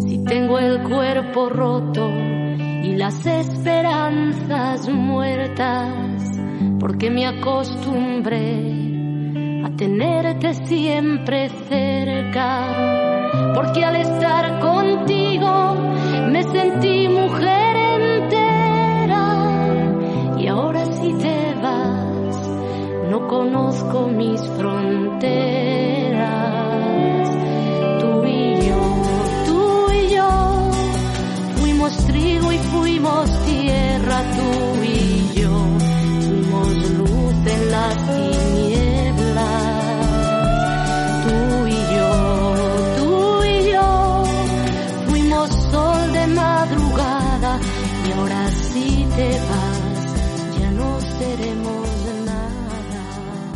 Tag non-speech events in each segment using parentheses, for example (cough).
Si tengo el cuerpo roto y las esperanzas muertas, porque me acostumbré a tenerte siempre cerca, porque al estar contigo me sentí mujer no conozco mis fronteras. Tú y yo, tú y yo, fuimos trigo y fuimos tierra, tú y yo,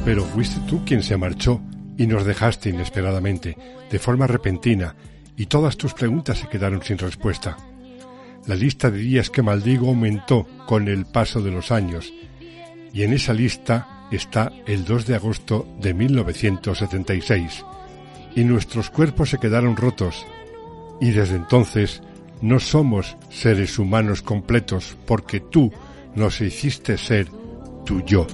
Pero fuiste tú quien se marchó y nos dejaste inesperadamente, de forma repentina, y todas tus preguntas se quedaron sin respuesta. La lista de días que maldigo aumentó con el paso de los años, y en esa lista está el 2 de agosto de 1976, y nuestros cuerpos se quedaron rotos, y desde entonces no somos seres humanos completos porque tú nos hiciste ser tu yo.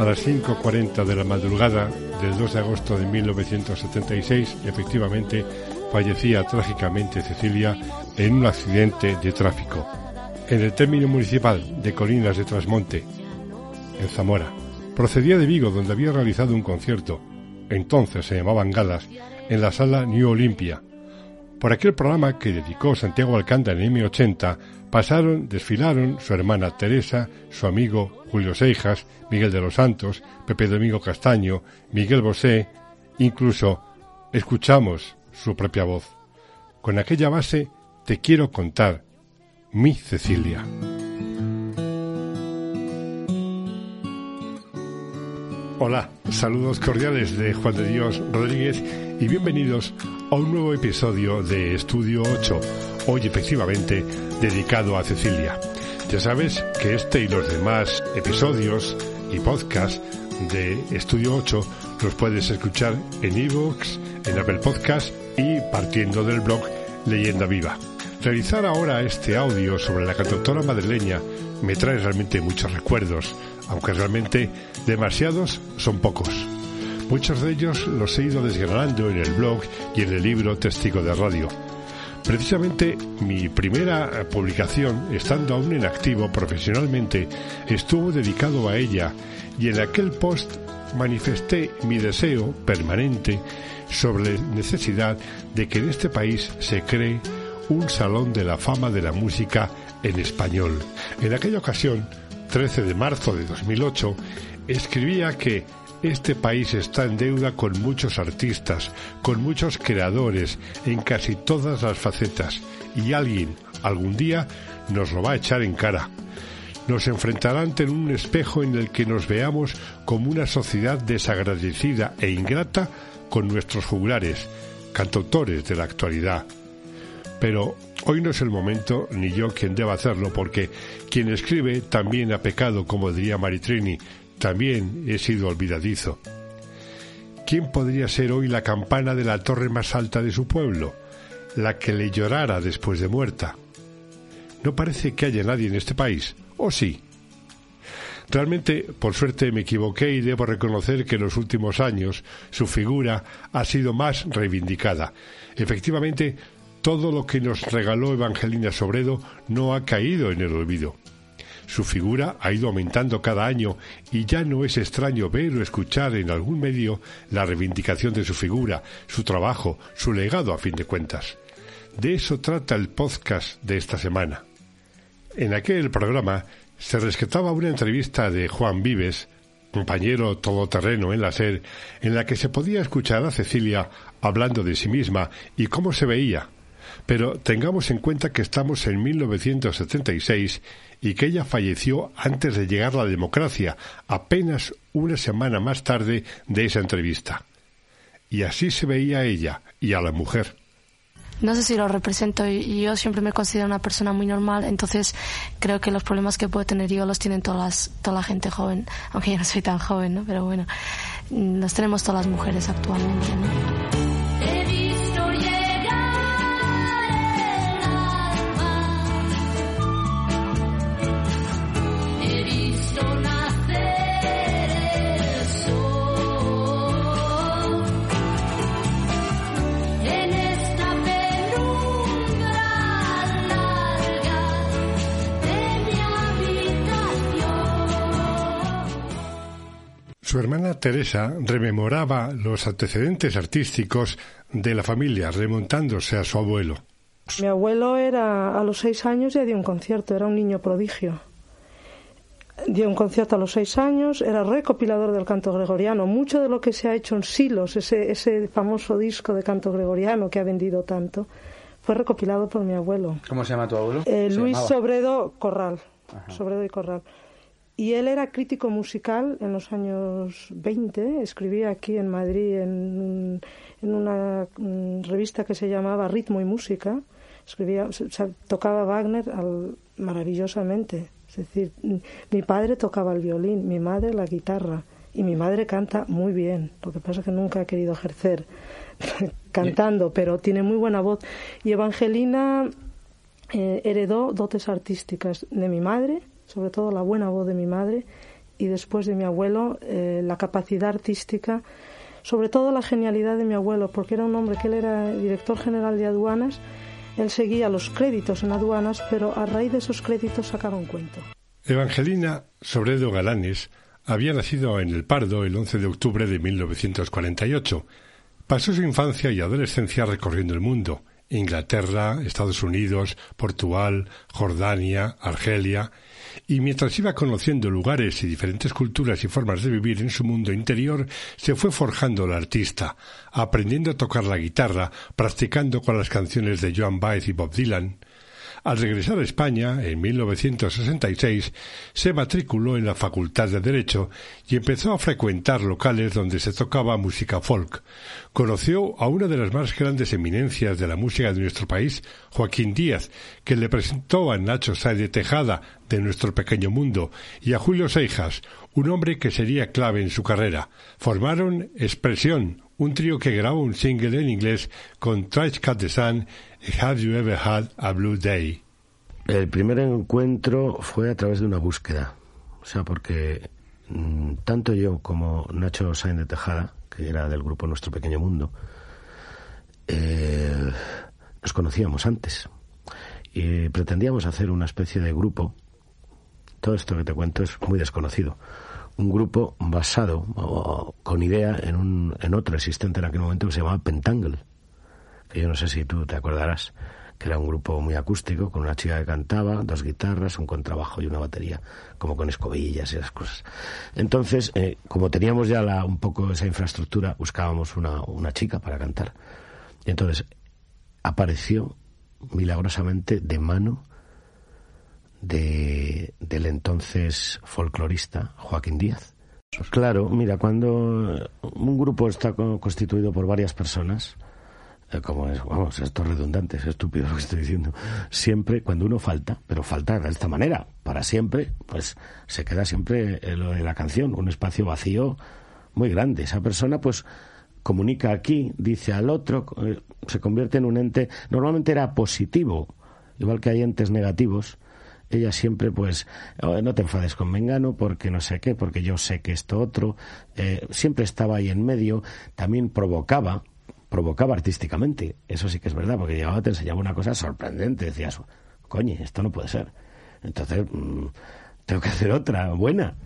A las 5.40 de la madrugada del 2 de agosto de 1976, efectivamente, fallecía trágicamente Cecilia en un accidente de tráfico en el término municipal de Colinas de Trasmonte, en Zamora. Procedía de Vigo, donde había realizado un concierto, entonces se llamaban galas, en la sala New Olympia. Por aquel programa que dedicó Santiago Alcántara en M80, pasaron, desfilaron su hermana Teresa, su amigo Julio Seijas, Miguel de los Santos, Pepe Domingo Castaño, Miguel Bosé, incluso escuchamos su propia voz. Con aquella base te quiero contar mi Cecilia. Hola, saludos cordiales de Juan de Dios Rodríguez y bienvenidos a un nuevo episodio de Estudio 8, hoy efectivamente dedicado a Cecilia. Ya sabes que este y los demás episodios y podcasts de Estudio 8 los puedes escuchar en iVoox, en Apple Podcast y partiendo del blog Leyenda Viva. Realizar ahora este audio sobre la cantautora madrileña me trae realmente muchos recuerdos, aunque realmente demasiados son pocos. Muchos de ellos los he ido desgranando en el blog y en el libro Testigo de Radio. Precisamente mi primera publicación, estando aún en activo profesionalmente, estuvo dedicado a ella y en aquel post manifesté mi deseo permanente sobre la necesidad de que en este país se cree un salón de la fama de la música en español. En aquella ocasión, 13 de marzo de 2008, escribía que este país está en deuda con muchos artistas, con muchos creadores, en casi todas las facetas, y alguien, algún día, nos lo va a echar en cara. Nos enfrentará ante un espejo en el que nos veamos como una sociedad desagradecida e ingrata con nuestros juglares, cantautores de la actualidad. Pero hoy no es el momento, ni yo quien deba hacerlo, porque quien escribe también ha pecado, como diría Maritrini, también he sido olvidadizo. ¿Quién podría ser hoy la campana de la torre más alta de su pueblo? La que le llorara después de muerta. No parece que haya nadie en este país, ¿o sí? Realmente, por suerte, me equivoqué y debo reconocer que en los últimos años su figura ha sido más reivindicada. Efectivamente, todo lo que nos regaló Evangelina Sobredo no ha caído en el olvido. Su figura ha ido aumentando cada año y ya no es extraño ver o escuchar en algún medio la reivindicación de su figura, su trabajo, su legado a fin de cuentas. De eso trata el podcast de esta semana. En aquel programa se rescataba una entrevista de Juan Vives, compañero todoterreno en la SER, en la que se podía escuchar a Cecilia hablando de sí misma y cómo se veía. Pero tengamos en cuenta que estamos en 1976 y que ella falleció antes de llegar la democracia, apenas una semana más tarde de esa entrevista. Y así se veía a ella y a la mujer. No sé si lo represento yo siempre me considero una persona muy normal, entonces creo que los problemas que puedo tener yo los tienen todas toda la gente joven, aunque yo no soy tan joven, ¿no? Pero bueno, los tenemos todas las mujeres actualmente, Su hermana Teresa rememoraba los antecedentes artísticos de la familia, remontándose a su abuelo. Mi abuelo era a los seis años ya dio un concierto, era un niño prodigio. Dio un concierto a los seis años, era recopilador del canto gregoriano. Mucho de lo que se ha hecho en Silos, ese, ese famoso disco de canto gregoriano que ha vendido tanto, fue recopilado por mi abuelo. ¿Cómo se llama tu abuelo? Eh, Luis Sobredo Corral. Sobredo y Corral. Y él era crítico musical en los años 20, escribía aquí en Madrid en, una mm, revista que se llamaba Ritmo y Música, escribía, tocaba Wagner maravillosamente. Es decir, mi padre tocaba el violín, mi madre la guitarra y mi madre canta muy bien. Lo que pasa es que nunca ha querido ejercer (laughs) cantando, pero tiene muy buena voz. Y Evangelina eh, heredó dotes artísticas de mi madre sobre todo la buena voz de mi madre y después de mi abuelo eh, la capacidad artística, sobre todo la genialidad de mi abuelo, porque era un hombre que era director general de aduanas, él seguía los créditos en aduanas, pero a raíz de esos créditos sacaba un cuento. Evangelina Sobredo Galanes había nacido en El Pardo el 11 de octubre de 1948. Pasó su infancia y adolescencia recorriendo el mundo, Inglaterra, Estados Unidos, Portugal, Jordania, Argelia, y mientras iba conociendo lugares y diferentes culturas y formas de vivir en su mundo interior, se fue forjando la artista, aprendiendo a tocar la guitarra, practicando con las canciones de Joan Baez y Bob Dylan, al regresar a España, en 1966, se matriculó en la Facultad de Derecho y empezó a frecuentar locales donde se tocaba música folk. Conoció a una de las más grandes eminencias de la música de nuestro país, Joaquín Díaz, que le presentó a Nacho Sáenz de Tejada, de Nuestro Pequeño Mundo, y a Julio Seijas, un hombre que sería clave en su carrera. Formaron Expresión, un trío que grabó un single en inglés con Trash Cut the Sun Have You Ever Had a Blue Day? El primer encuentro fue a través de una búsqueda. O sea, porque mm, tanto yo como Nacho Sainz de Tejada, que era del grupo Nuestro Pequeño Mundo, eh, nos conocíamos antes y pretendíamos hacer una especie de grupo. Todo esto que te cuento es muy desconocido. Un grupo basado con idea en, un, en otro existente en aquel momento que se llamaba Pentangle que yo no sé si tú te acordarás, que era un grupo muy acústico, con una chica que cantaba, dos guitarras, un contrabajo y una batería, como con escobillas y esas cosas. Entonces, eh, como teníamos ya la, un poco esa infraestructura, buscábamos una, una chica para cantar. Y entonces apareció milagrosamente de mano de, del entonces folclorista Joaquín Díaz. Claro, mira, cuando un grupo está constituido por varias personas, eh, como es, vamos, esto es redundante, es estúpido lo que estoy diciendo. Siempre, cuando uno falta, pero falta de esta manera, para siempre, pues se queda siempre lo de la canción, un espacio vacío muy grande. Esa persona, pues, comunica aquí, dice al otro, eh, se convierte en un ente, normalmente era positivo, igual que hay entes negativos. Ella siempre, pues, oh, no te enfades con Mengano porque no sé qué, porque yo sé que esto otro. Eh, siempre estaba ahí en medio, también provocaba, provocaba artísticamente. Eso sí que es verdad, porque llegaba, te enseñaba una cosa sorprendente. Decías, coño, esto no puede ser. Entonces, mm, tengo que hacer otra buena.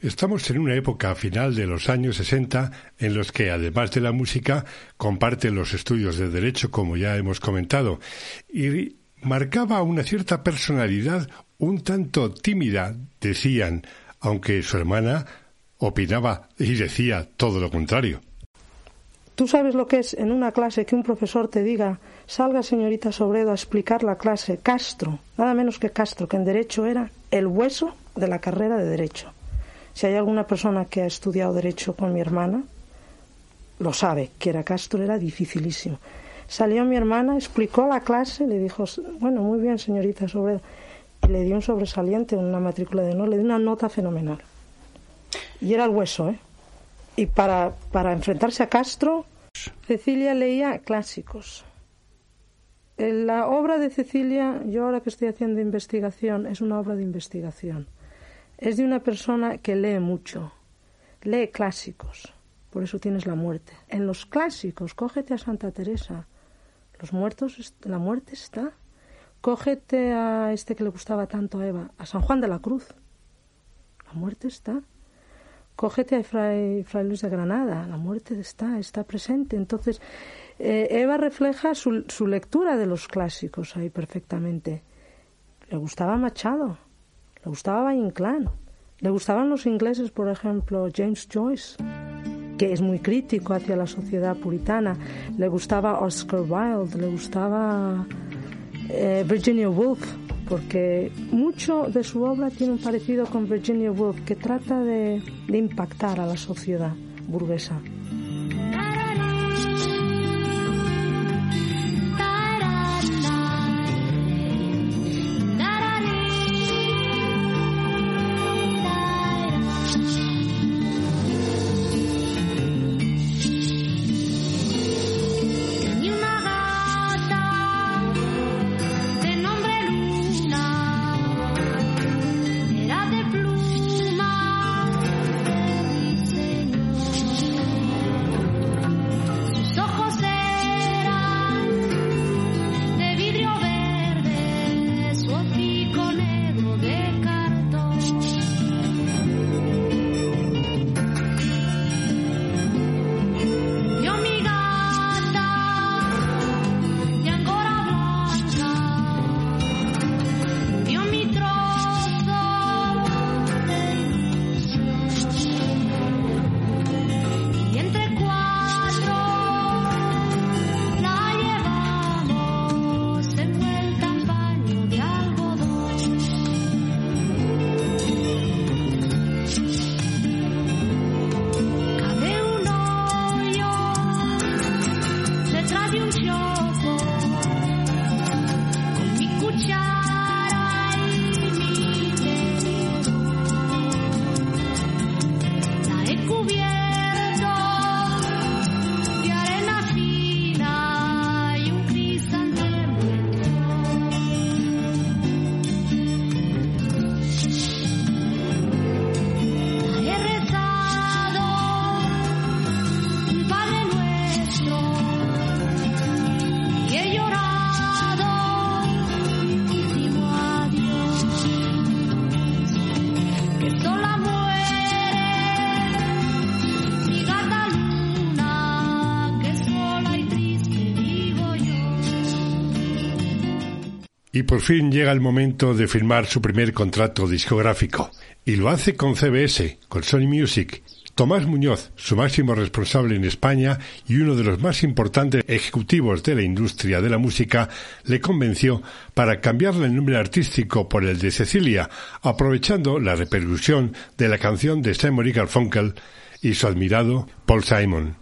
Estamos en una época final de los años 60 en los que, además de la música, comparte los estudios de Derecho, como ya hemos comentado, y marcaba una cierta personalidad un tanto tímida, decían, aunque su hermana opinaba y decía todo lo contrario. ¿Tú sabes lo que es en una clase que un profesor te diga, salga señorita Sobredo a explicar la clase Castro, nada menos que Castro, que en Derecho era el hueso de la carrera de Derecho? Si hay alguna persona que ha estudiado Derecho con mi hermana, lo sabe, que era Castro era dificilísimo. Salió mi hermana, explicó la clase, le dijo, bueno, muy bien, señorita Sobredo. Y le dio un sobresaliente, una matrícula de no, le dio una nota fenomenal. Y era el hueso, ¿eh? Y para, para enfrentarse a Castro, Cecilia leía clásicos. La obra de Cecilia, yo ahora que estoy haciendo investigación, es una obra de investigación es de una persona que lee mucho, lee clásicos, por eso tienes la muerte. En los clásicos, cógete a Santa Teresa, los muertos, la muerte está. Cógete a este que le gustaba tanto a Eva, a San Juan de la Cruz, la muerte está. Cógete a Fray, Luis de Granada, la muerte está, está presente. Entonces, eh, Eva refleja su, su lectura de los clásicos ahí perfectamente. Le gustaba Machado, le gustaba Valle Inclán. Le gustaban los ingleses, por ejemplo, James Joyce, que es muy crítico hacia la sociedad puritana. Le gustaba Oscar Wilde, le gustaba eh, Virginia Woolf, porque mucho de su obra tiene un parecido con Virginia Woolf, que trata de impactar a la sociedad burguesa. Y por fin llega el momento de firmar su primer contrato discográfico. Y lo hace con CBS, con Sony Music. Tomás Muñoz, su máximo responsable en España y uno de los más importantes ejecutivos de la industria de la música, le convenció para cambiarle el nombre artístico por el de Cecilia, aprovechando la repercusión de la canción de Simon y Garfunkel y su admirado Paul Simon.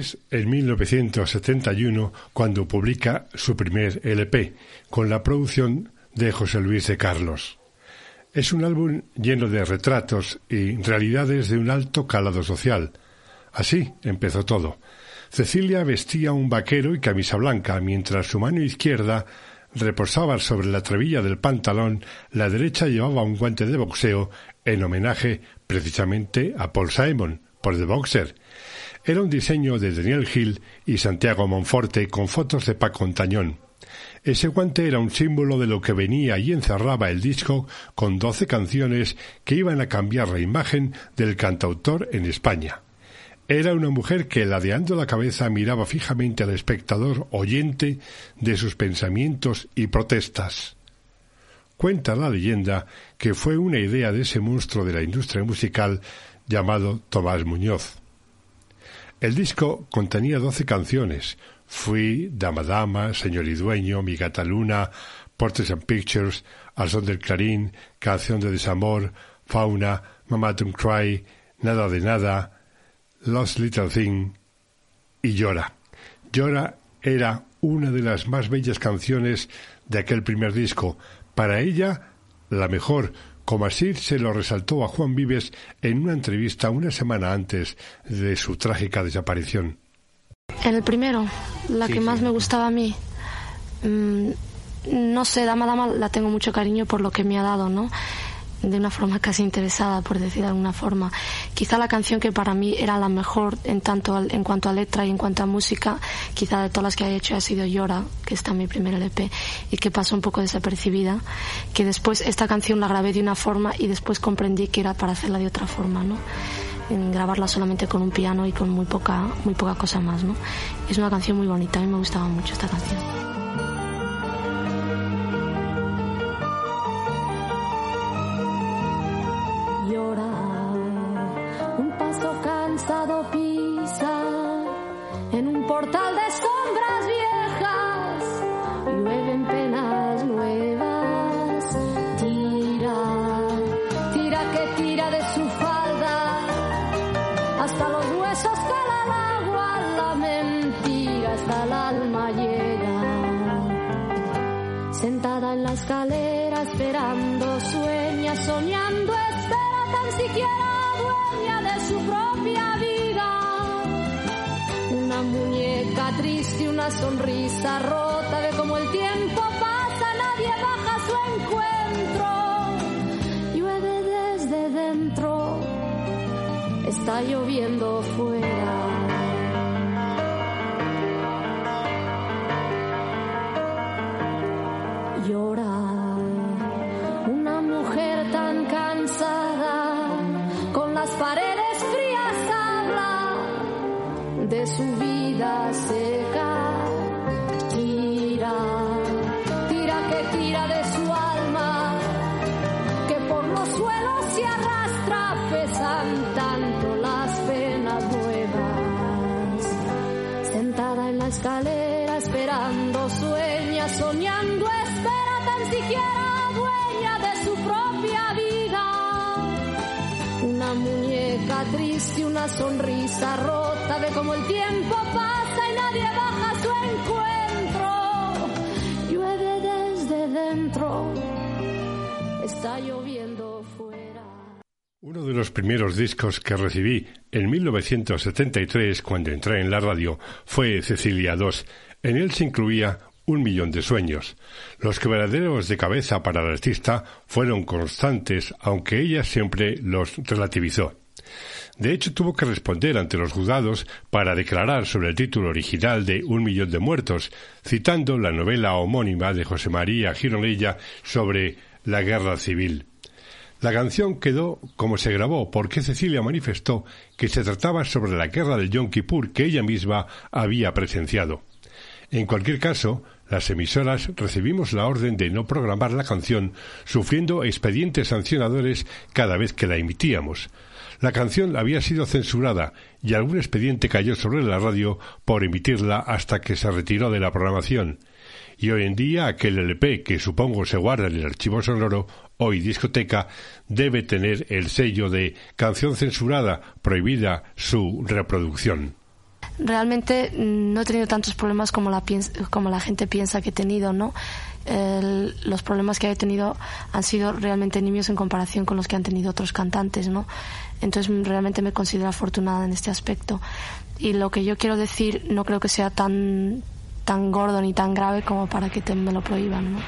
Es en 1971 cuando publica su primer LP, con la producción de José Luis de Carlos. Es un álbum lleno de retratos y realidades de un alto calado social. Así empezó todo. Cecilia vestía un vaquero y camisa blanca, mientras su mano izquierda reposaba sobre la trevilla del pantalón, la derecha llevaba un guante de boxeo en homenaje precisamente a Paul Simon, por The Boxer. Era un diseño de Daniel Hill y Santiago Monforte con fotos de Paco Antañón. Ese guante era un símbolo de lo que venía y encerraba el disco con doce canciones que iban a cambiar la imagen del cantautor en España. Era una mujer que, ladeando la cabeza, miraba fijamente al espectador oyente de sus pensamientos y protestas. Cuenta la leyenda que fue una idea de ese monstruo de la industria musical llamado Tomás Muñoz. El disco contenía doce canciones, Fui, Dama Dama, Señor y Dueño, Mi Gata Luna, Portraits and Pictures, Al Son del Clarín, Canción de Desamor, Fauna, Mama Don't Cry, Nada de Nada, Lost Little Thing y Llora. Llora era una de las más bellas canciones de aquel primer disco. Para ella, la mejor, como así se lo resaltó a Juan Vives en una entrevista una semana antes de su trágica desaparición. En el primero, la que más me gustaba a mí, mm, no sé, Dama Dama la tengo mucho cariño por lo que me ha dado, ¿no? De una forma casi interesada, por decir de alguna forma. Quizá la canción que para mí era la mejor en tanto en cuanto a letra y en cuanto a música, quizá de todas las que he hecho ha sido Llora, que está en mi primer LP y que pasó un poco desapercibida, que después esta canción la grabé de una forma y después comprendí que era para hacerla de otra forma, ¿no? en grabarla solamente con un piano y con muy poca, muy poca cosa más, ¿no? Es una canción muy bonita, a mí me gustaba mucho esta canción. En un portal de sombras viejas, llueven penas nuevas, tira, tira que tira de su falda hasta los huesos cala el agua, la mentira hasta el alma llega. Sentada en la escalera esperando, sueña, soñando, espera tan siquiera Muñeca triste, una sonrisa rota, ve como el tiempo pasa, nadie baja su encuentro. Llueve desde dentro está lloviendo fuera. Sonrisa rota, ve como el tiempo pasa y nadie baja a su encuentro. Llueve desde dentro, está lloviendo fuera. Uno de los primeros discos que recibí en 1973 cuando entré en la radio fue Cecilia II. En él se incluía Un millón de sueños. Los quebraderos de cabeza para el artista fueron constantes, aunque ella siempre los relativizó. De hecho, tuvo que responder ante los juzgados para declarar sobre el título original de Un millón de muertos, citando la novela homónima de José María Gironella sobre la guerra civil. La canción quedó como se grabó porque Cecilia manifestó que se trataba sobre la guerra del Yom Kippur que ella misma había presenciado. En cualquier caso, las emisoras recibimos la orden de no programar la canción, sufriendo expedientes sancionadores cada vez que la emitíamos. La canción había sido censurada y algún expediente cayó sobre la radio por emitirla hasta que se retiró de la programación. Y hoy en día aquel LP que supongo se guarda en el archivo sonoro, hoy discoteca, debe tener el sello de canción censurada, prohibida su reproducción. Realmente no he tenido tantos problemas como la, como la gente piensa que he tenido, ¿no? los problemas que he tenido han sido realmente nimios en comparación con los que han tenido otros cantantes, ¿no? Entonces realmente me considero afortunada en este aspecto. Y lo que yo quiero decir no creo que sea tan tan gordo ni tan grave como para que me lo prohíban, ¿no?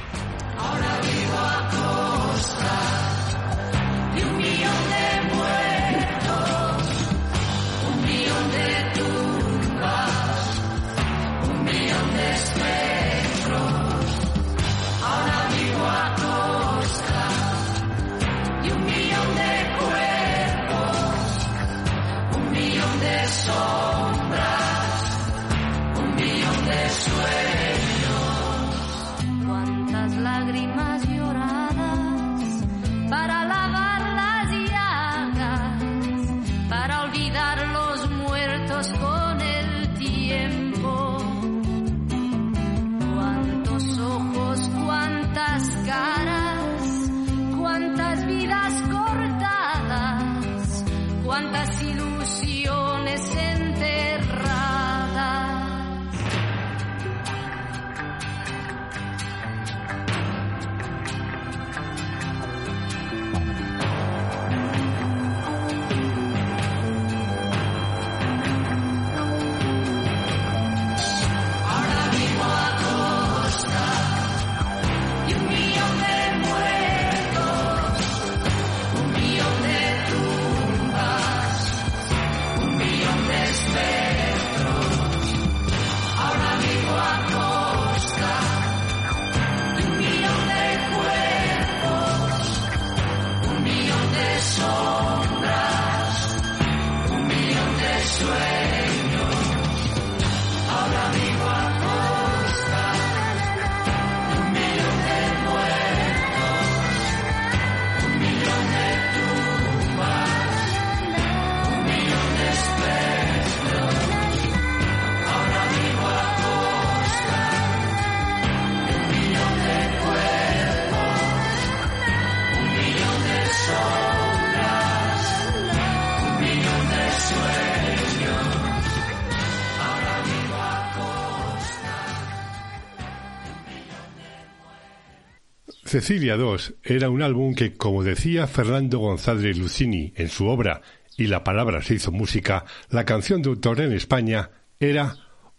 Cecilia II era un álbum que, como decía Fernando González Lucini en su obra Y la palabra se hizo música, la canción de autor en España era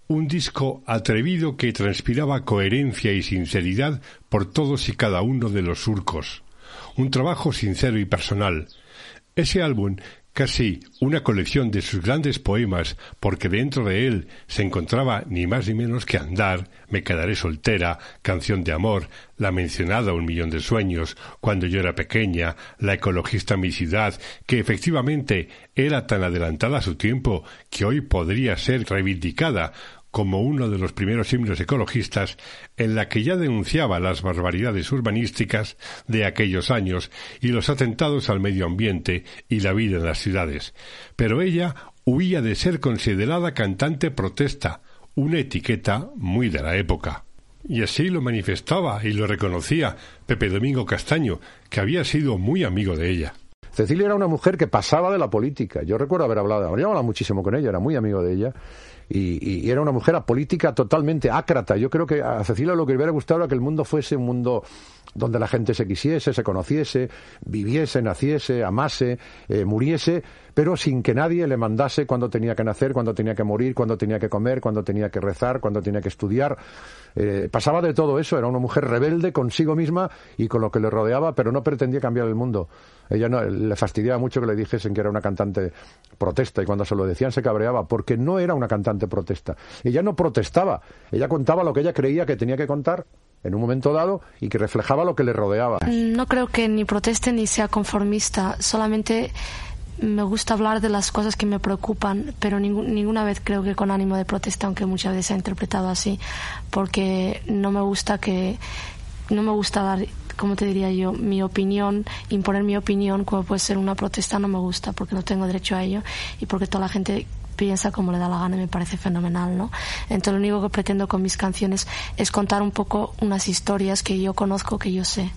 un disco atrevido que transpiraba coherencia y sinceridad por todos y cada uno de los surcos. Un trabajo sincero y personal. Ese álbum casi una colección de sus grandes poemas, porque dentro de él se encontraba ni más ni menos que Andar, Me quedaré soltera, Canción de amor, la mencionada Un millón de sueños, Cuando yo era pequeña, La ecologista mi ciudad, que efectivamente era tan adelantada a su tiempo que hoy podría ser reivindicada como uno de los primeros himnos ecologistas, en la que ya denunciaba las barbaridades urbanísticas de aquellos años y los atentados al medio ambiente y la vida en las ciudades. Pero ella huía de ser considerada cantante protesta, una etiqueta muy de la época. Y así lo manifestaba y lo reconocía Pepe Domingo Castaño, que había sido muy amigo de ella. Cecilia era una mujer que pasaba de la política. Yo recuerdo haber hablado, había hablado muchísimo con ella, era muy amigo de ella y, era una mujer apolítica totalmente ácrata. Yo creo que a Cecilia lo que le hubiera gustado era que el mundo fuese un mundo donde la gente se quisiese, se conociese, viviese, naciese, amase, eh, muriese, pero sin que nadie le mandase cuando tenía que nacer, cuando tenía que morir, cuando tenía que comer, cuando tenía que rezar, cuando tenía que estudiar. Eh, pasaba de todo eso, era una mujer rebelde consigo misma y con lo que le rodeaba, pero no pretendía cambiar el mundo. Ella no, le fastidiaba mucho que le dijesen que era una cantante protesta y cuando se lo decían se cabreaba porque no era una cantante protesta. Ella no protestaba, ella contaba lo que ella creía que tenía que contar en un momento dado y que reflejaba lo que le rodeaba. No creo que ni proteste ni sea conformista, solamente me gusta hablar de las cosas que me preocupan, pero ninguna vez creo que con ánimo de protesta, aunque muchas veces se ha interpretado así, porque no me gusta que no me gusta dar como te diría yo, mi opinión, imponer mi opinión, como puede ser una protesta, no me gusta porque no tengo derecho a ello y porque toda la gente piensa como le da la gana y me parece fenomenal, ¿no? Entonces lo único que pretendo con mis canciones es contar un poco unas historias que yo conozco, que yo sé.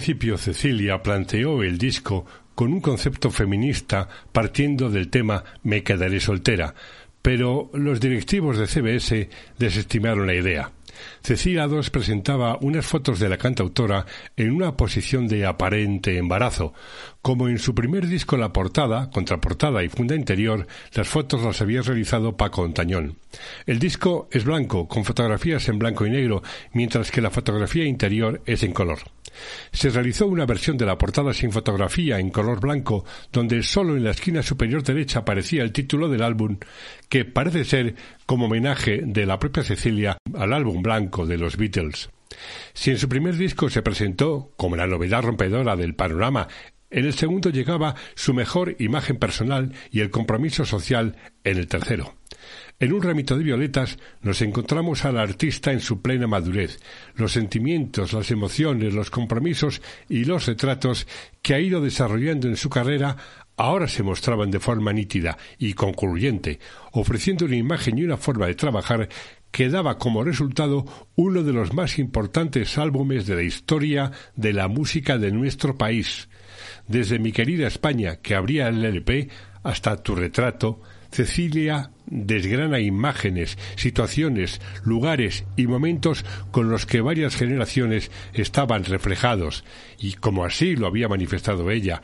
Principio Cecilia planteó el disco con un concepto feminista partiendo del tema Me quedaré soltera, pero los directivos de CBS desestimaron la idea. Cecilia II presentaba unas fotos de la cantautora en una posición de aparente embarazo. Como en su primer disco La Portada, Contraportada y Funda Interior, las fotos las había realizado Paco Ontañón. El disco es blanco, con fotografías en blanco y negro, mientras que la fotografía interior es en color. Se realizó una versión de la portada sin fotografía en color blanco, donde solo en la esquina superior derecha aparecía el título del álbum, que parece ser como homenaje de la propia Cecilia al álbum blanco de los Beatles. Si en su primer disco se presentó como la novedad rompedora del panorama, en el segundo llegaba su mejor imagen personal y el compromiso social en el tercero. En un ramito de violetas nos encontramos al artista en su plena madurez, los sentimientos, las emociones, los compromisos y los retratos que ha ido desarrollando en su carrera ahora se mostraban de forma nítida y concluyente, ofreciendo una imagen y una forma de trabajar que daba como resultado uno de los más importantes álbumes de la historia de la música de nuestro país. Desde mi querida España, que abría el LP, hasta tu retrato, Cecilia desgrana imágenes, situaciones, lugares y momentos con los que varias generaciones estaban reflejados, y como así lo había manifestado ella,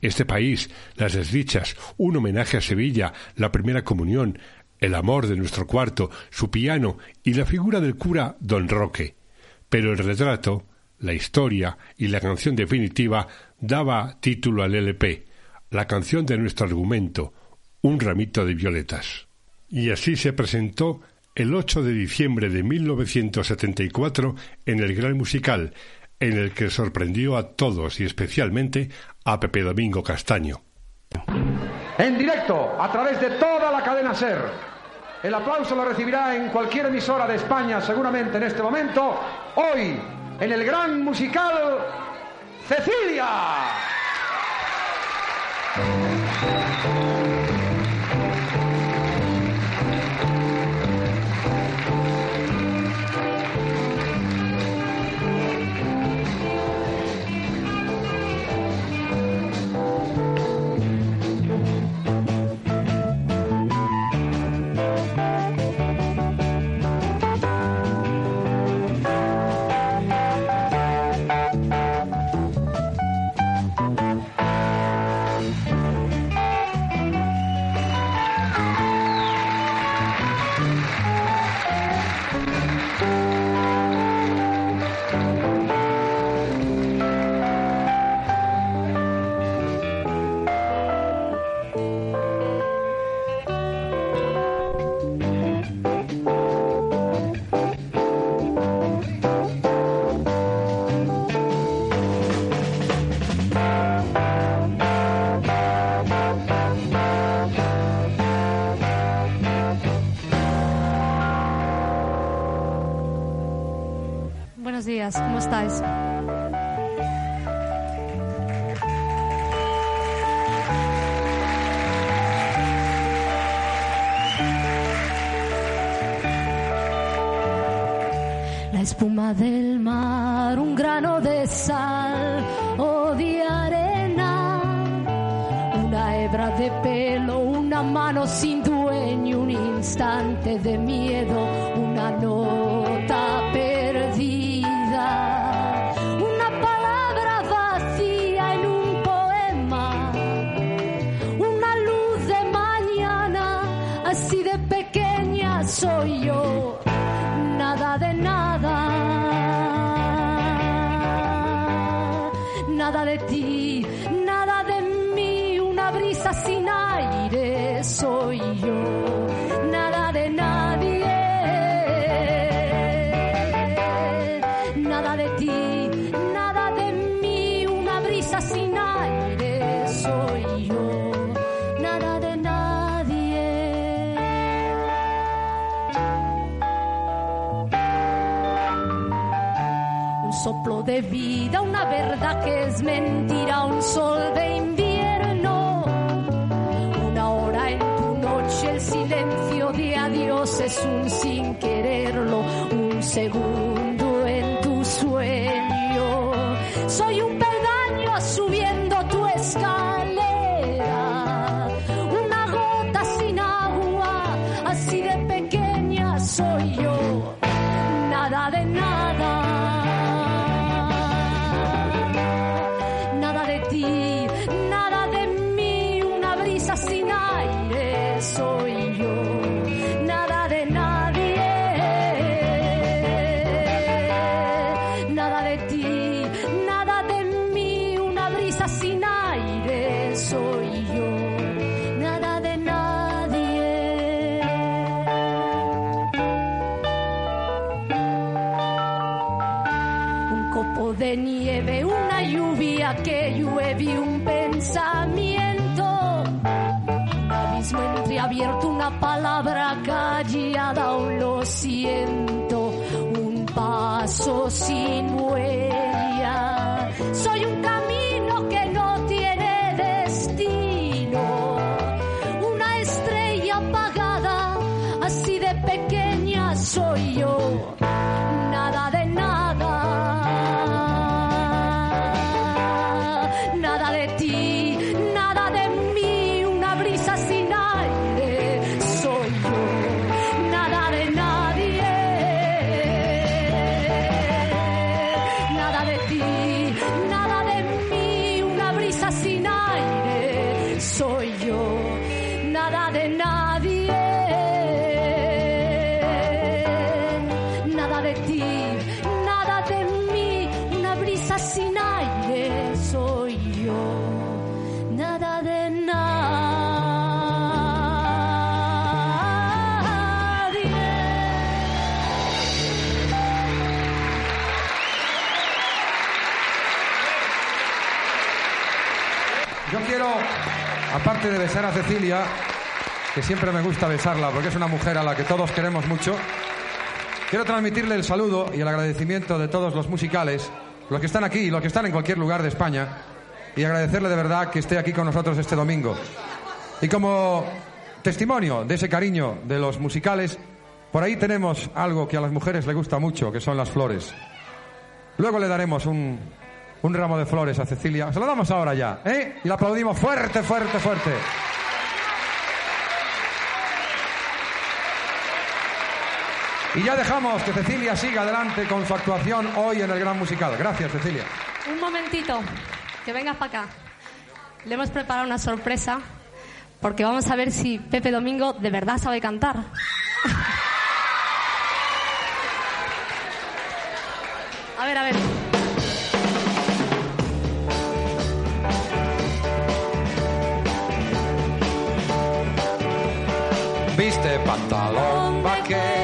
este país, las desdichas, un homenaje a Sevilla, la primera comunión, el amor de nuestro cuarto, su piano y la figura del cura don Roque. Pero el retrato, la historia y la canción definitiva daba título al LP, la canción de nuestro argumento, un ramito de violetas. Y así se presentó el 8 de diciembre de 1974 en el Gran Musical, en el que sorprendió a todos y especialmente a Pepe Domingo Castaño. En directo, a través de toda la cadena SER. El aplauso lo recibirá en cualquier emisora de España, seguramente en este momento. Hoy, en el Gran Musical, Cecilia. ¿Cómo sin Quiero, aparte de besar a Cecilia, que siempre me gusta besarla porque es una mujer a la que todos queremos mucho, quiero transmitirle el saludo y el agradecimiento de todos los musicales, los que están aquí y los que están en cualquier lugar de España, y agradecerle de verdad que esté aquí con nosotros este domingo. Y como testimonio de ese cariño de los musicales, por ahí tenemos algo que a las mujeres le gusta mucho, que son las flores. Luego le daremos un, un ramo de flores a Cecilia. Se lo damos ahora ya, ¿eh? Y la aplaudimos fuerte, fuerte, fuerte. Y ya dejamos que Cecilia siga adelante con su actuación hoy en el Gran Musical. Gracias, Cecilia. Un momentito, que vengas para acá. Le hemos preparado una sorpresa porque vamos a ver si Pepe Domingo de verdad sabe cantar. (laughs) A ver, a ver. pantalon, vaquero.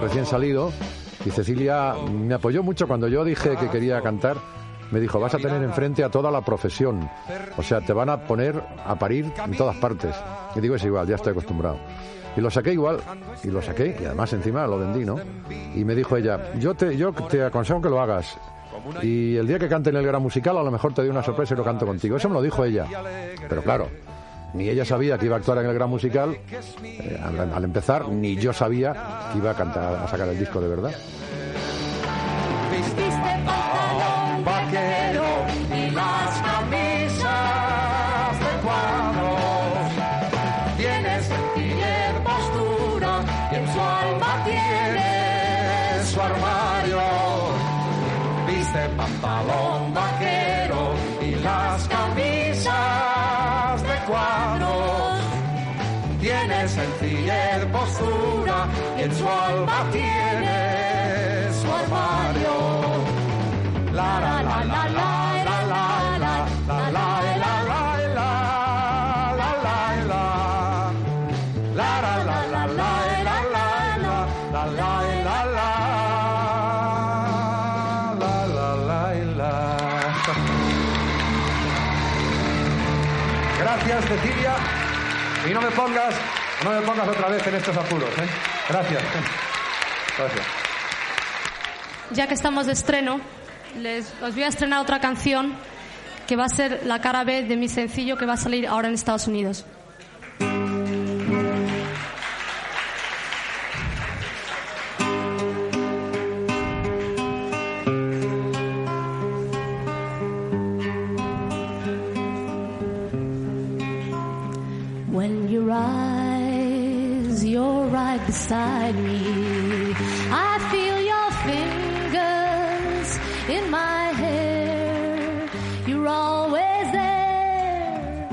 Recién salido y Cecilia me apoyó mucho cuando yo dije que quería cantar. Me dijo, vas a tener enfrente a toda la profesión. O sea, te van a poner a parir en todas partes. Y digo, es igual, ya estoy acostumbrado. Y lo saqué igual, y lo saqué, y además encima lo vendí, ¿no? Y me dijo ella, yo te, yo te aconsejo que lo hagas. Y el día que cante en el gran musical, a lo mejor te doy una sorpresa y lo canto contigo. Eso me lo dijo ella. Pero claro, ni ella sabía que iba a actuar en el gran musical eh, al, al empezar, ni yo sabía que iba a cantar, a sacar el disco de verdad. Me pongas, no me pongas otra vez en estos apuros, ¿eh? Gracias. Gracias. Ya que estamos de estreno, les, os voy a estrenar otra canción que va a ser la cara B de mi sencillo que va a salir ahora en Estados Unidos. Beside me. I feel your fingers in my hair. You're always there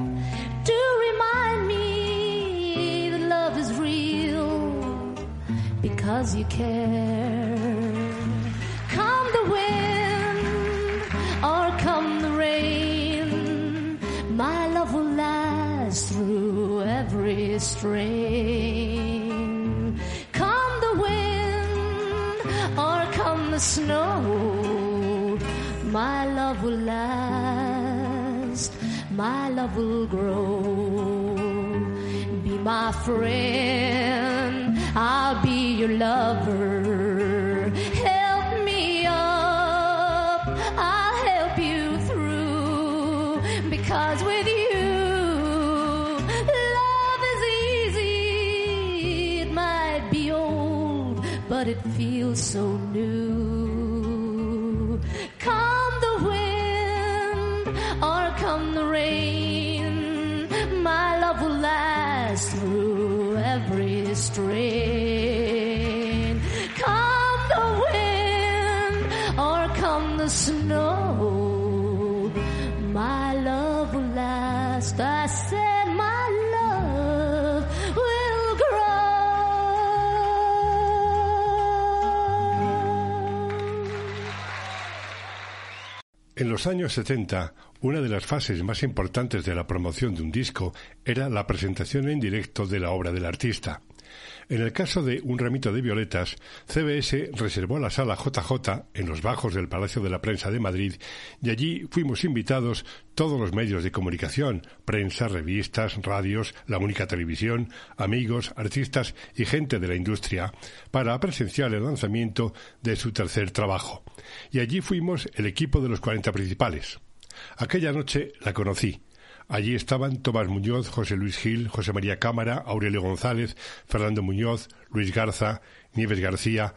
to remind me that love is real because you care. Come the wind or come the rain, my love will last through every strain. The snow, my love will last, my love will grow. Be my friend, I'll be your lover. Los años 70, una de las fases más importantes de la promoción de un disco era la presentación en directo de la obra del artista. En el caso de Un ramito de violetas, CBS reservó la sala JJ en los bajos del Palacio de la Prensa de Madrid y allí fuimos invitados todos los medios de comunicación, prensa, revistas, radios, la única televisión, amigos, artistas y gente de la industria para presenciar el lanzamiento de su tercer trabajo. Y allí fuimos el equipo de los 40 principales. Aquella noche la conocí. Allí estaban Tomás Muñoz, José Luis Gil, José María Cámara, Aurelio González, Fernando Muñoz, Luis Garza, Nieves García,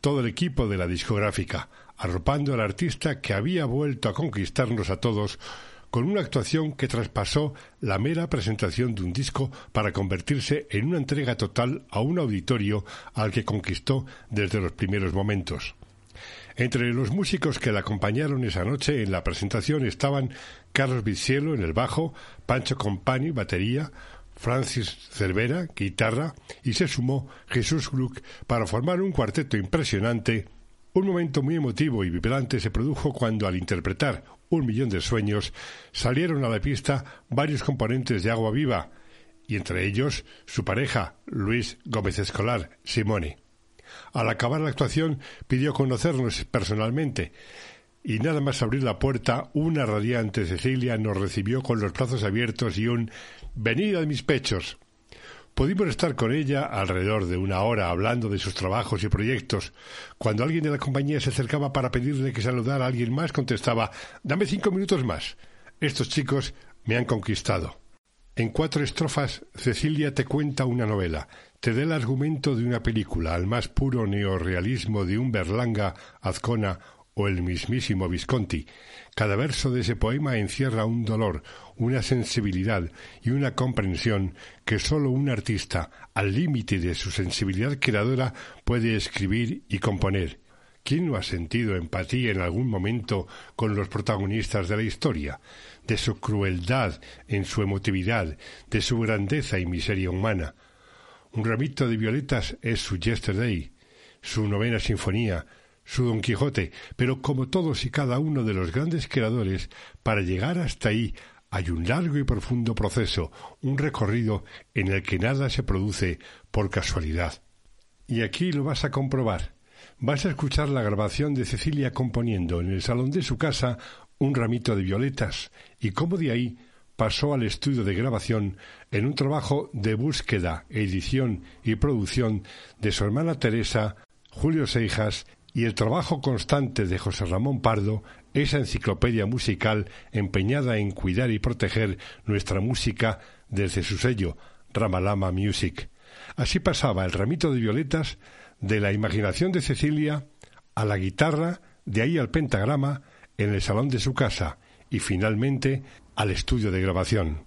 todo el equipo de la discográfica, arropando al artista que había vuelto a conquistarnos a todos con una actuación que traspasó la mera presentación de un disco para convertirse en una entrega total a un auditorio al que conquistó desde los primeros momentos. Entre los músicos que la acompañaron esa noche en la presentación estaban Carlos Vicielo en el bajo, Pancho Compani, batería, Francis Cervera, guitarra, y se sumó Jesús Gluck para formar un cuarteto impresionante. Un momento muy emotivo y vibrante se produjo cuando, al interpretar Un millón de sueños, salieron a la pista varios componentes de Agua Viva, y entre ellos su pareja, Luis Gómez Escolar, Simone. Al acabar la actuación pidió conocernos personalmente y nada más abrir la puerta, una radiante Cecilia nos recibió con los brazos abiertos y un venid a mis pechos. Pudimos estar con ella alrededor de una hora hablando de sus trabajos y proyectos. Cuando alguien de la compañía se acercaba para pedirle que saludara a alguien más, contestaba Dame cinco minutos más. Estos chicos me han conquistado. En cuatro estrofas, Cecilia te cuenta una novela, te da el argumento de una película, al más puro neorrealismo de un Berlanga, Azcona o el mismísimo Visconti. Cada verso de ese poema encierra un dolor, una sensibilidad y una comprensión que sólo un artista, al límite de su sensibilidad creadora, puede escribir y componer. ¿Quién no ha sentido empatía en algún momento con los protagonistas de la historia? De su crueldad en su emotividad, de su grandeza y miseria humana. Un ramito de violetas es su Yesterday, su novena sinfonía, su Don Quijote, pero como todos y cada uno de los grandes creadores, para llegar hasta ahí hay un largo y profundo proceso, un recorrido en el que nada se produce por casualidad. Y aquí lo vas a comprobar. Vas a escuchar la grabación de Cecilia componiendo en el salón de su casa un ramito de violetas y cómo de ahí pasó al estudio de grabación en un trabajo de búsqueda, edición y producción de su hermana Teresa, Julio Seijas y el trabajo constante de José Ramón Pardo, esa enciclopedia musical empeñada en cuidar y proteger nuestra música desde su sello, Ramalama Music. Así pasaba el ramito de violetas de la imaginación de Cecilia a la guitarra, de ahí al pentagrama, en el salón de su casa y finalmente al estudio de grabación.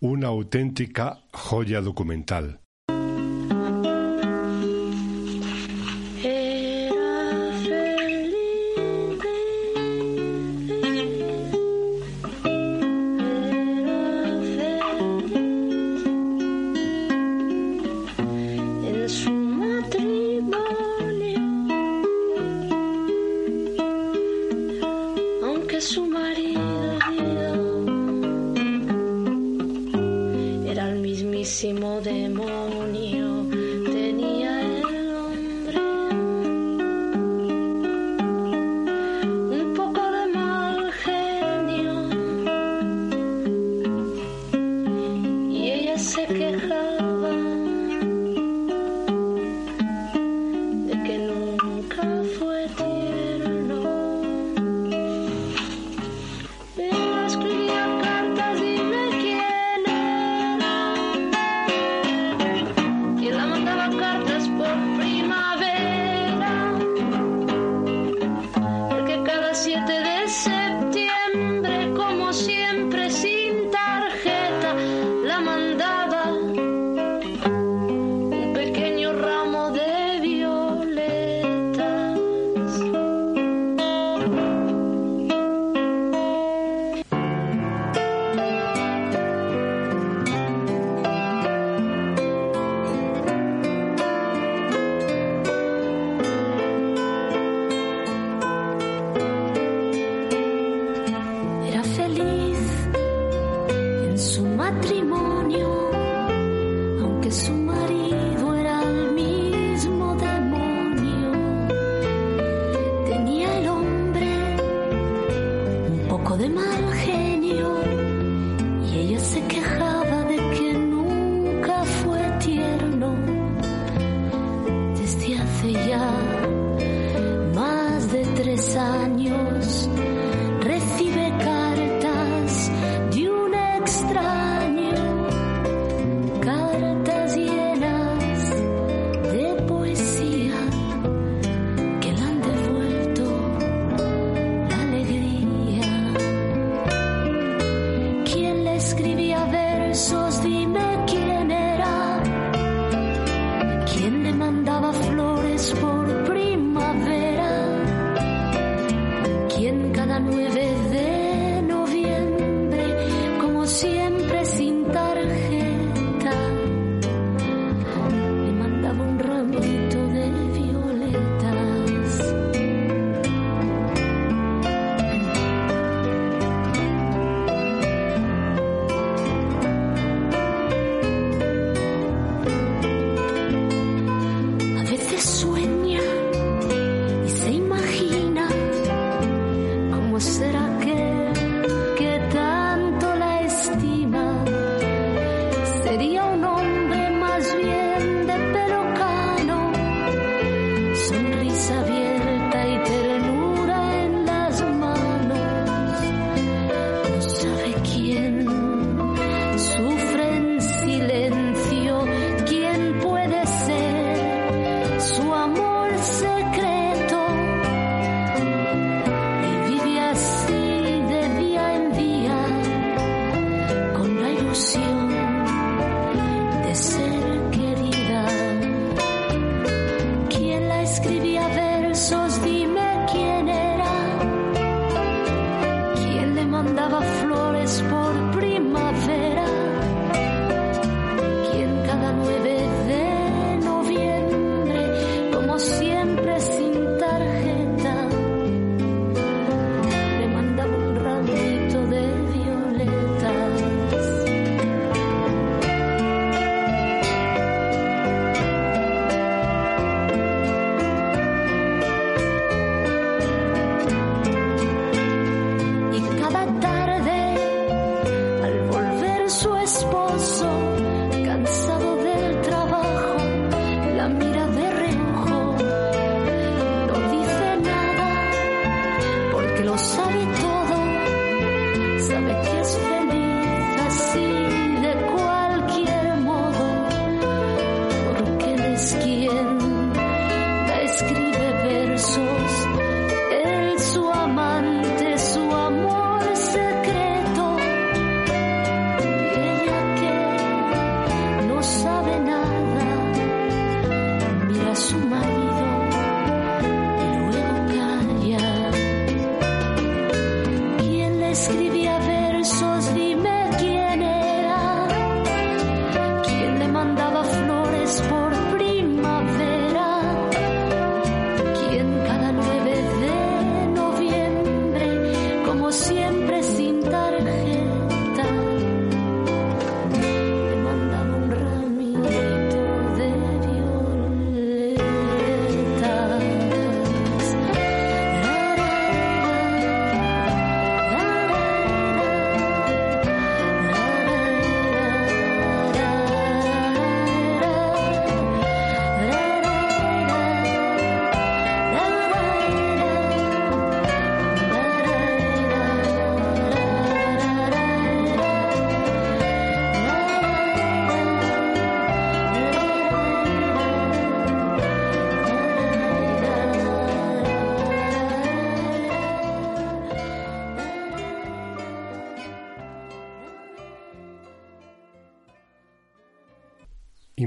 Una auténtica joya documental.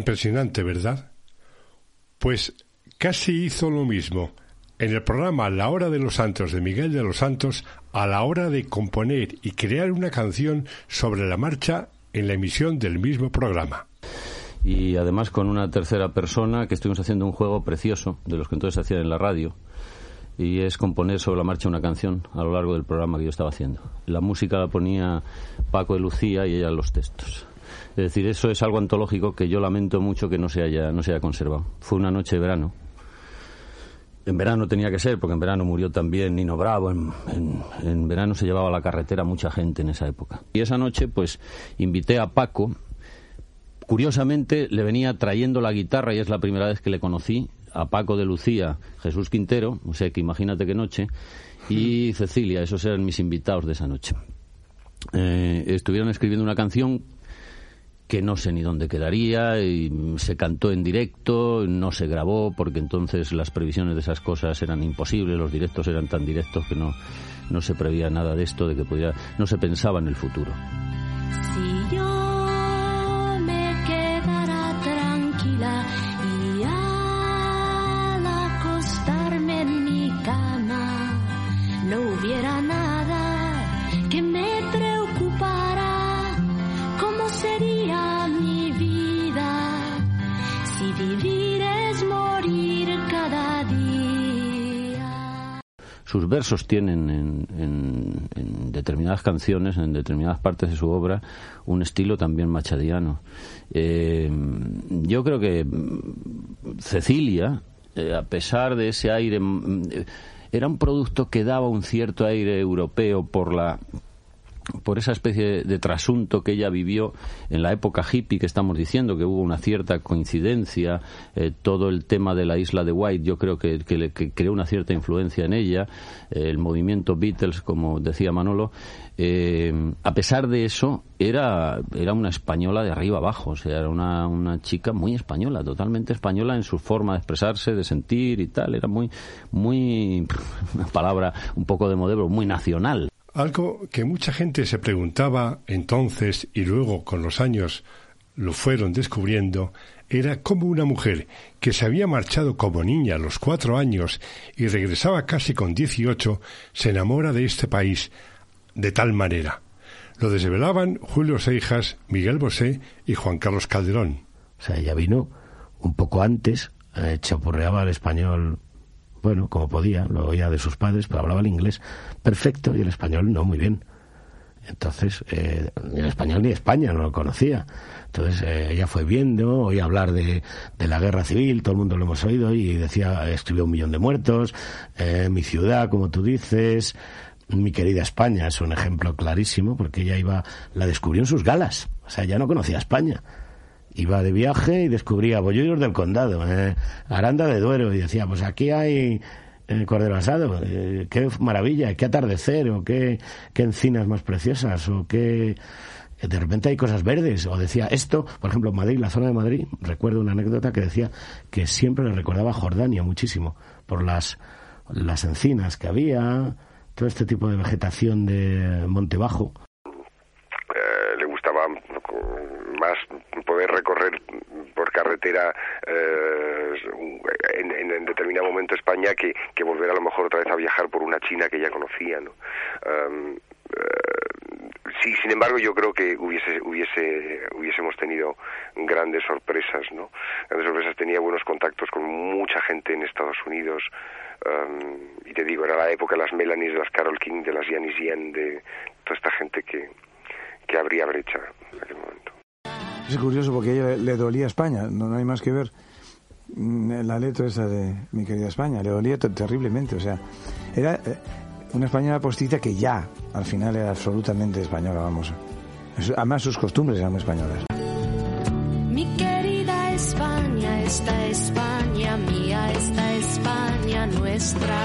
Impresionante, ¿verdad? Pues casi hizo lo mismo en el programa La Hora de los Santos de Miguel de los Santos a la hora de componer y crear una canción sobre la marcha en la emisión del mismo programa. Y además con una tercera persona que estuvimos haciendo un juego precioso de los que entonces hacían en la radio y es componer sobre la marcha una canción a lo largo del programa que yo estaba haciendo. La música la ponía Paco de Lucía y ella los textos. Es decir, eso es algo antológico que yo lamento mucho que no se haya, no se haya conservado. Fue una noche de verano. En verano tenía que ser, porque en verano murió también Nino Bravo. En, verano se llevaba a la carretera mucha gente en esa época. Y esa noche, pues, invité a Paco. Curiosamente, le venía trayendo la guitarra y es la primera vez que le conocí a Paco de Lucía, Jesús Quintero, o sea que imagínate qué noche, y Cecilia, esos eran mis invitados de esa noche. Eh, estuvieron escribiendo una canción que no sé ni dónde quedaría, y se cantó en directo, no se grabó, porque entonces las previsiones de esas cosas eran imposibles, los directos eran tan directos que no, no se prevía nada de esto, de que pudiera, no se pensaba en el futuro. Sus versos tienen en, en- en determinadas canciones, en determinadas partes de su obra, un estilo también machadiano. Eh, yo creo que mm, Cecilia, eh, a pesar de ese aire, mm, eh, era un producto que daba un cierto aire europeo por la por esa especie de trasunto que ella vivió en la época hippie que estamos diciendo, que hubo una cierta coincidencia, eh, todo el tema de la isla de White yo creo que, que creó una cierta influencia en ella, eh, el movimiento Beatles, como decía Manolo, eh, a pesar de eso, era, era una española de arriba abajo, o sea, era una, una chica muy española, totalmente española en su forma de expresarse, de sentir y tal, era muy, muy, (laughs) una palabra un poco de modelo, muy nacional. Algo que mucha gente se preguntaba entonces y luego con los años lo fueron descubriendo era cómo una mujer que se había marchado como niña a los cuatro años y regresaba casi con dieciocho se enamora de este país de tal manera. Lo desvelaban Julio Seijas, Miguel Bosé y Juan Carlos Calderón. O sea, ella vino un poco antes, eh, chapurreaba el español, bueno, como podía, lo oía de sus padres, pero hablaba el inglés perfecto y el español no muy bien. Entonces, eh, ni el español ni España no lo conocía. Entonces, eh, ella fue viendo, oía hablar de, de la guerra civil, todo el mundo lo hemos oído, y decía, escribió un millón de muertos, eh, mi ciudad, como tú dices. Mi querida España es un ejemplo clarísimo porque ella iba, la descubrió en sus galas. O sea, ya no conocía España. Iba de viaje y descubría Bollullos del Condado, eh, Aranda de Duero y decía, pues aquí hay eh, cordero asado, eh, qué maravilla, qué atardecer o qué, qué encinas más preciosas o qué de repente hay cosas verdes. O decía esto, por ejemplo, Madrid, la zona de Madrid, recuerdo una anécdota que decía que siempre le recordaba a Jordania muchísimo, por las, las encinas que había, todo este tipo de vegetación de monte bajo. Eh, le gustaba más poder recorrer por carretera eh, en, en, determinado momento España que, que, volver a lo mejor otra vez a viajar por una China que ya conocía. ¿no? Um, sí, sin embargo, yo creo que hubiese, hubiese, hubiésemos tenido grandes sorpresas, ¿no? Grandes sorpresas. Tenía buenos contactos con mucha gente en Estados Unidos. Um, y te digo, era la época de las Melanies, de las Carol King, de las Janis Yen, de toda esta gente que, que abría brecha en aquel momento. Es curioso porque ella le, dolía España, no, hay más que ver mm, la letra esa de mi querida España, le dolía terriblemente, o sea, era, eh, una española postiza que ya al final era absolutamente española, vamos. Además sus costumbres eran españolas. Mi querida España, esta España mía, esta España nuestra.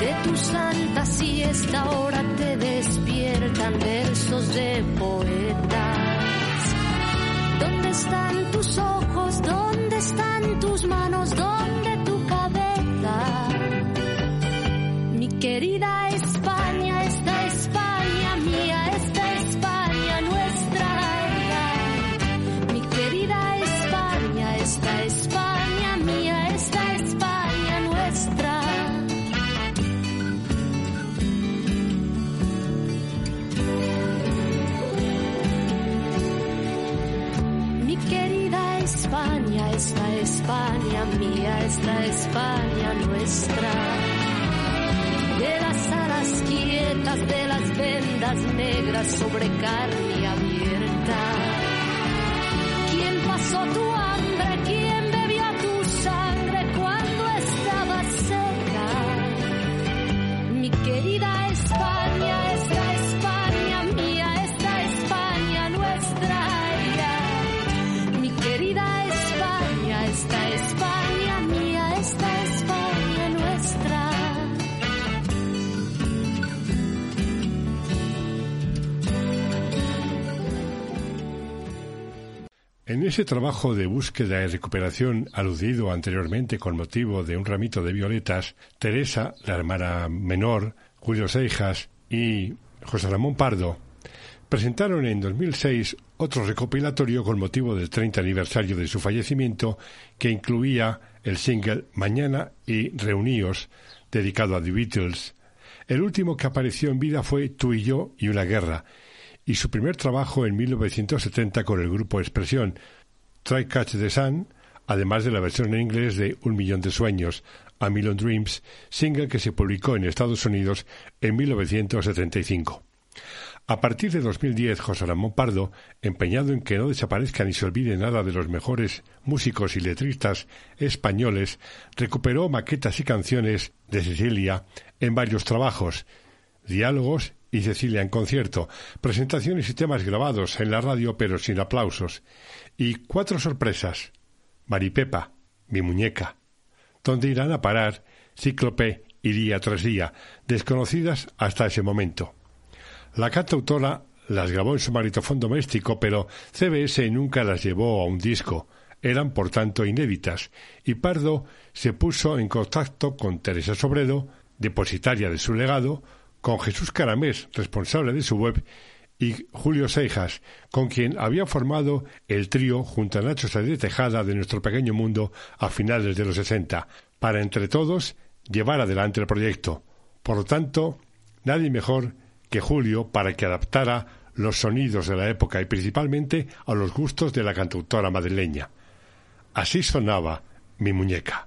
De tu santa siesta ahora te despiertan versos de poetas. ¿Dónde están tus ojos? ¿Dónde están tus manos? ¿Dónde esta España nuestra. De las alas quietas, de las vendas negras sobre carne En ese trabajo de búsqueda y recuperación aludido anteriormente con motivo de un ramito de violetas, Teresa, la hermana menor, Julio Seijas y José Ramón Pardo presentaron en 2006 otro recopilatorio con motivo del 30 aniversario de su fallecimiento que incluía el single Mañana y Reuníos, dedicado a The Beatles. El último que apareció en vida fue Tú y yo y una guerra, y su primer trabajo en 1970 con el grupo Expresión, Try Catch the Sun, además de la versión en inglés de Un Millón de Sueños, A Million Dreams, single que se publicó en Estados Unidos en 1975. A partir de 2010, José Ramón Pardo, empeñado en que no desaparezca ni se olvide nada de los mejores músicos y letristas españoles, recuperó maquetas y canciones de Cecilia en varios trabajos, diálogos y Cecilia en concierto, presentaciones y temas grabados en la radio pero sin aplausos, y cuatro sorpresas. Maripepa, mi muñeca. ¿Dónde irán a parar Cíclope y día tras día, desconocidas hasta ese momento? La cantautora las grabó en su maritofón doméstico, pero CBS nunca las llevó a un disco. Eran, por tanto, inéditas, y Pardo se puso en contacto con Teresa Sobredo, depositaria de su legado, con Jesús Caramés, responsable de su web, y Julio Seijas, con quien había formado el trío junto a Nacho Sáenz Tejada de nuestro pequeño mundo a finales de los 60, para entre todos llevar adelante el proyecto. Por lo tanto, nadie mejor que Julio para que adaptara los sonidos de la época y principalmente a los gustos de la cantautora madrileña. Así sonaba mi muñeca.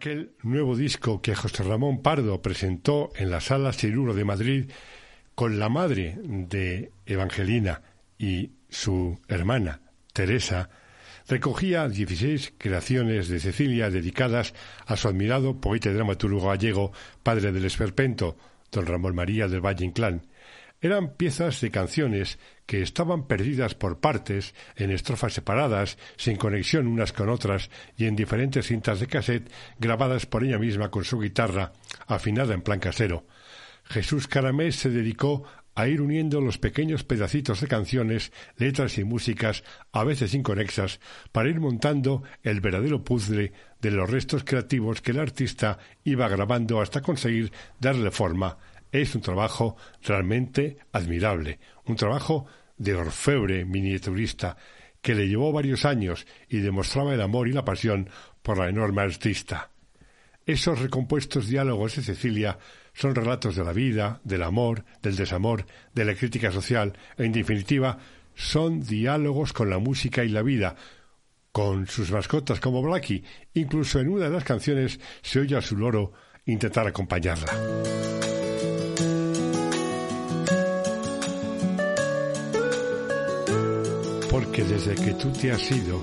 Aquel nuevo disco que José Ramón Pardo presentó en la Sala Ciruro de Madrid con la madre de Evangelina y su hermana, Teresa, recogía 16 creaciones de Cecilia dedicadas a su admirado poeta y dramaturgo gallego, padre del esperpento, don Ramón María del Valle Inclán. Eran piezas de canciones que estaban perdidas por partes, en estrofas separadas, sin conexión unas con otras y en diferentes cintas de cassette grabadas por ella misma con su guitarra, afinada en plan casero. Jesús Caramés se dedicó a ir uniendo los pequeños pedacitos de canciones, letras y músicas, a veces inconexas, para ir montando el verdadero puzzle de los restos creativos que el artista iba grabando hasta conseguir darle forma. Es un trabajo realmente admirable, un trabajo de orfebre miniaturista que le llevó varios años y demostraba el amor y la pasión por la enorme artista. Esos recompuestos diálogos de Cecilia son relatos de la vida, del amor, del desamor, de la crítica social, e en definitiva, son diálogos con la música y la vida, con sus mascotas como Blackie. Incluso en una de las canciones se oye a su loro intentar acompañarla. Porque desde que tú te has ido,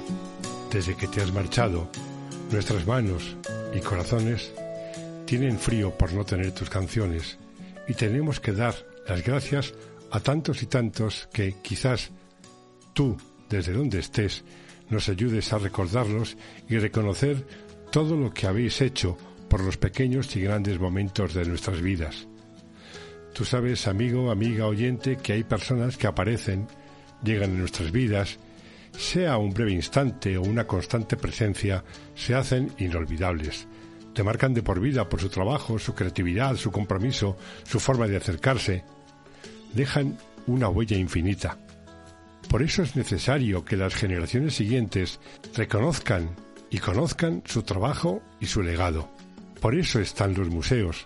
desde que te has marchado, nuestras manos y corazones tienen frío por no tener tus canciones y tenemos que dar las gracias a tantos y tantos que quizás tú, desde donde estés, nos ayudes a recordarlos y reconocer todo lo que habéis hecho por los pequeños y grandes momentos de nuestras vidas. Tú sabes, amigo, amiga, oyente, que hay personas que aparecen, llegan en nuestras vidas, sea un breve instante o una constante presencia, se hacen inolvidables. te marcan de por vida por su trabajo, su creatividad, su compromiso, su forma de acercarse. Dejan una huella infinita. Por eso es necesario que las generaciones siguientes reconozcan y conozcan su trabajo y su legado. Por eso están los museos,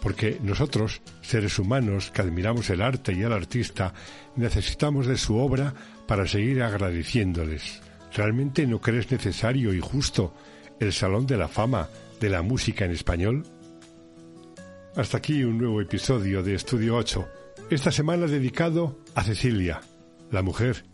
porque nosotros, seres humanos que admiramos el arte y el artista, necesitamos de su obra para seguir agradeciéndoles. ¿Realmente no crees necesario y justo el Salón de la Fama de la Música en Español? Hasta aquí un nuevo episodio de Estudio 8, esta semana dedicado a Cecilia, la mujer,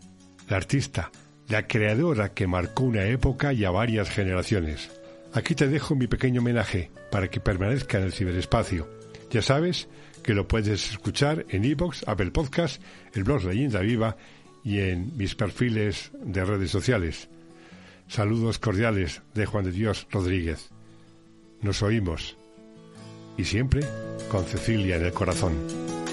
la artista, la creadora que marcó una época y a varias generaciones. Aquí te dejo mi pequeño homenaje para que permanezca en el ciberespacio. Ya sabes que lo puedes escuchar en iVoox, Apple Podcast, el blog Leyenda Viva y en mis perfiles de redes sociales. Saludos cordiales de Juan de Dios Rodríguez. Nos oímos. Y siempre con Cecilia en el corazón.